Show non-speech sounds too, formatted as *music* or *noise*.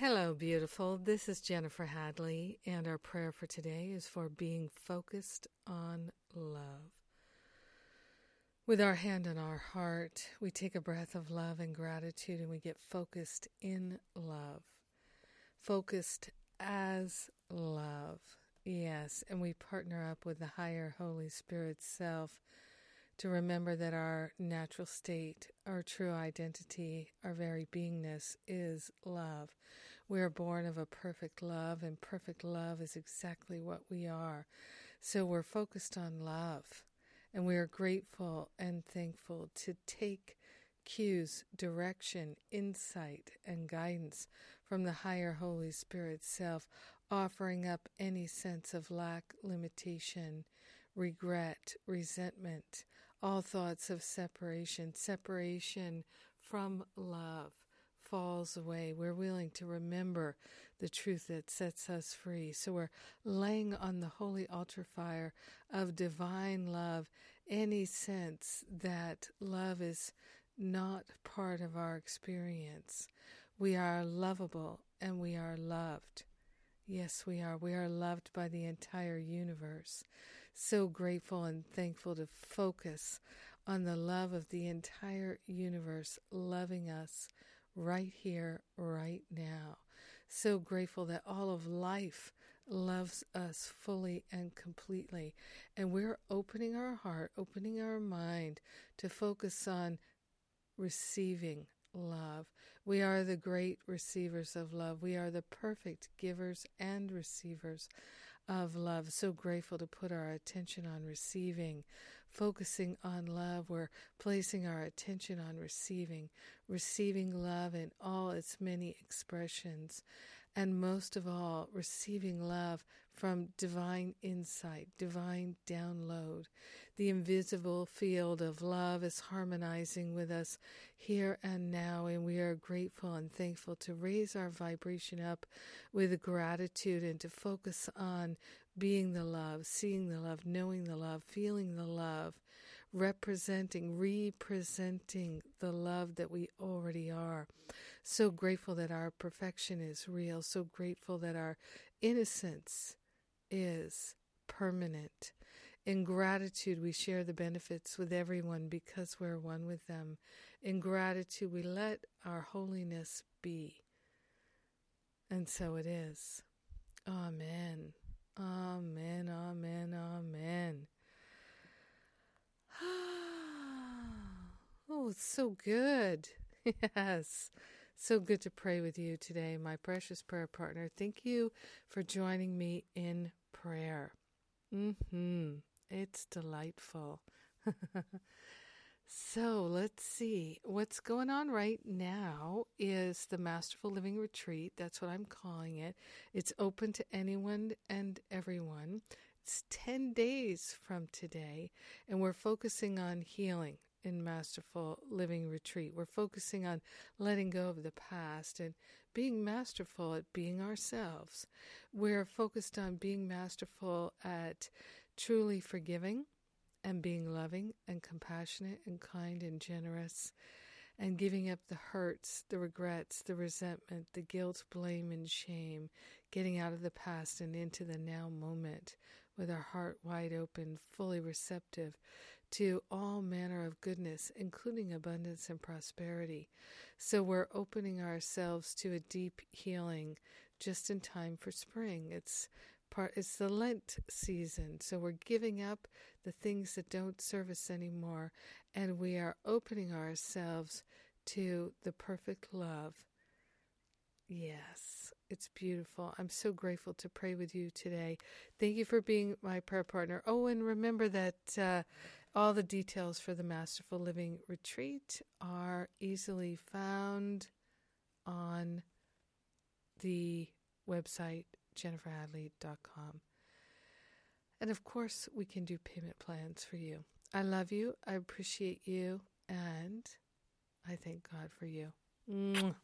Hello, beautiful. This is Jennifer Hadley, and our prayer for today is for being focused on love. With our hand on our heart, we take a breath of love and gratitude and we get focused in love. Focused as love. Yes, and we partner up with the higher Holy Spirit self to remember that our natural state, our true identity, our very beingness is love. We are born of a perfect love, and perfect love is exactly what we are. So we're focused on love, and we are grateful and thankful to take cues, direction, insight, and guidance from the higher Holy Spirit self, offering up any sense of lack, limitation, regret, resentment, all thoughts of separation, separation from love falls away. We're willing to remember the truth that sets us free. So we're laying on the holy altar fire of divine love any sense that love is not part of our experience. We are lovable and we are loved. Yes, we are. We are loved by the entire universe so grateful and thankful to focus on the love of the entire universe loving us right here, right now. So grateful that all of life loves us fully and completely. And we're opening our heart, opening our mind to focus on receiving love. We are the great receivers of love. We are the perfect givers and receivers of love. So grateful to put our attention on receiving, focusing on love. We're placing our attention on receiving, receiving love in all its many expressions, and most of all, receiving love from divine insight, divine download. The invisible field of love is harmonizing with us here and now, and we are grateful and thankful to raise our vibration up with gratitude and to focus on being the love, seeing the love, knowing the love, feeling the love, representing, representing the love that we already are. So grateful that our perfection is real, so grateful that our innocence is permanent. In gratitude, we share the benefits with everyone because we're one with them. In gratitude, we let our holiness be. And so it is. Amen. Amen. Amen. Amen. *sighs* oh, it's so good. *laughs* Yes. So good to pray with you today, my precious prayer partner. Thank you for joining me in prayer. Mhm. It's delightful. *laughs* So let's see. What's going on right now is the Masterful Living Retreat. That's what I'm calling it. It's open to anyone and everyone. It's 10 days from today, and we're focusing on healing in Masterful Living Retreat. We're focusing on letting go of the past and being masterful at being ourselves. We're focused on being masterful at truly forgiving and being loving and compassionate and kind and generous and giving up the hurts, the regrets, the resentment, the guilt, blame, and shame, getting out of the past and into the now moment with our heart wide open, fully receptive to all manner of goodness, including abundance and prosperity. So we're opening ourselves to a deep healing just in time for spring. It's part it's the lent season. So we're giving up the things that don't serve us anymore and we are opening ourselves to the perfect love. Yes it's beautiful. I'm so grateful to pray with you today. Thank you for being my prayer partner. Oh and remember that uh, all the details for the masterful living retreat are easily found on the website jenniferhadley.com. And of course, we can do payment plans for you. I love you. I appreciate you. And I thank God for you. Mwah.